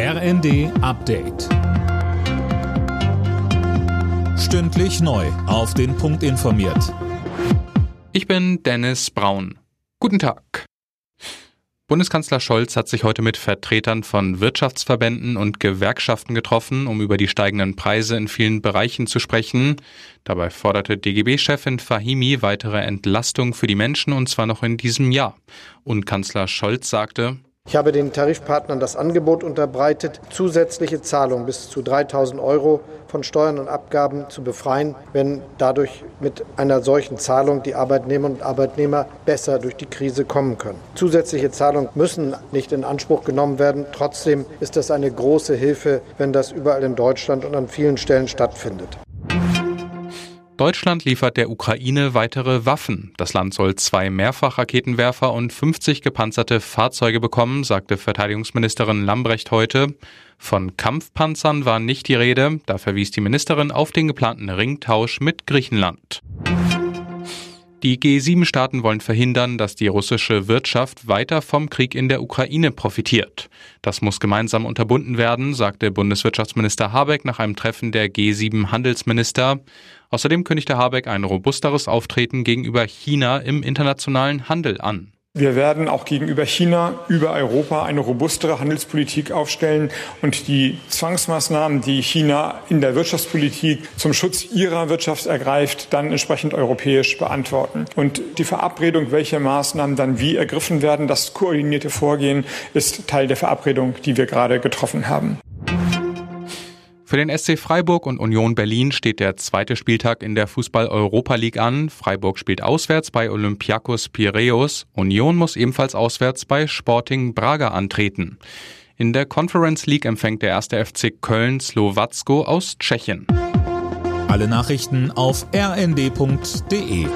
RND Update. Stündlich neu. Auf den Punkt informiert. Ich bin Dennis Braun. Guten Tag. Bundeskanzler Scholz hat sich heute mit Vertretern von Wirtschaftsverbänden und Gewerkschaften getroffen, um über die steigenden Preise in vielen Bereichen zu sprechen. Dabei forderte DGB-Chefin Fahimi weitere Entlastung für die Menschen und zwar noch in diesem Jahr. Und Kanzler Scholz sagte, ich habe den Tarifpartnern das Angebot unterbreitet, zusätzliche Zahlungen bis zu 3000 Euro von Steuern und Abgaben zu befreien, wenn dadurch mit einer solchen Zahlung die Arbeitnehmerinnen und Arbeitnehmer besser durch die Krise kommen können. Zusätzliche Zahlungen müssen nicht in Anspruch genommen werden. Trotzdem ist das eine große Hilfe, wenn das überall in Deutschland und an vielen Stellen stattfindet. Deutschland liefert der Ukraine weitere Waffen. Das Land soll zwei Mehrfachraketenwerfer und 50 gepanzerte Fahrzeuge bekommen, sagte Verteidigungsministerin Lambrecht heute. Von Kampfpanzern war nicht die Rede, da verwies die Ministerin auf den geplanten Ringtausch mit Griechenland. Die G7-Staaten wollen verhindern, dass die russische Wirtschaft weiter vom Krieg in der Ukraine profitiert. Das muss gemeinsam unterbunden werden, sagte Bundeswirtschaftsminister Habeck nach einem Treffen der G7-Handelsminister. Außerdem kündigte Habeck ein robusteres Auftreten gegenüber China im internationalen Handel an. Wir werden auch gegenüber China über Europa eine robustere Handelspolitik aufstellen und die Zwangsmaßnahmen, die China in der Wirtschaftspolitik zum Schutz ihrer Wirtschaft ergreift, dann entsprechend europäisch beantworten. Und die Verabredung, welche Maßnahmen dann wie ergriffen werden, das koordinierte Vorgehen ist Teil der Verabredung, die wir gerade getroffen haben. Für den SC Freiburg und Union Berlin steht der zweite Spieltag in der Fußball-Europa League an. Freiburg spielt auswärts bei Olympiakos Piraeus. Union muss ebenfalls auswärts bei Sporting Braga antreten. In der Conference League empfängt der erste FC Köln Slowacko aus Tschechien. Alle Nachrichten auf rnd.de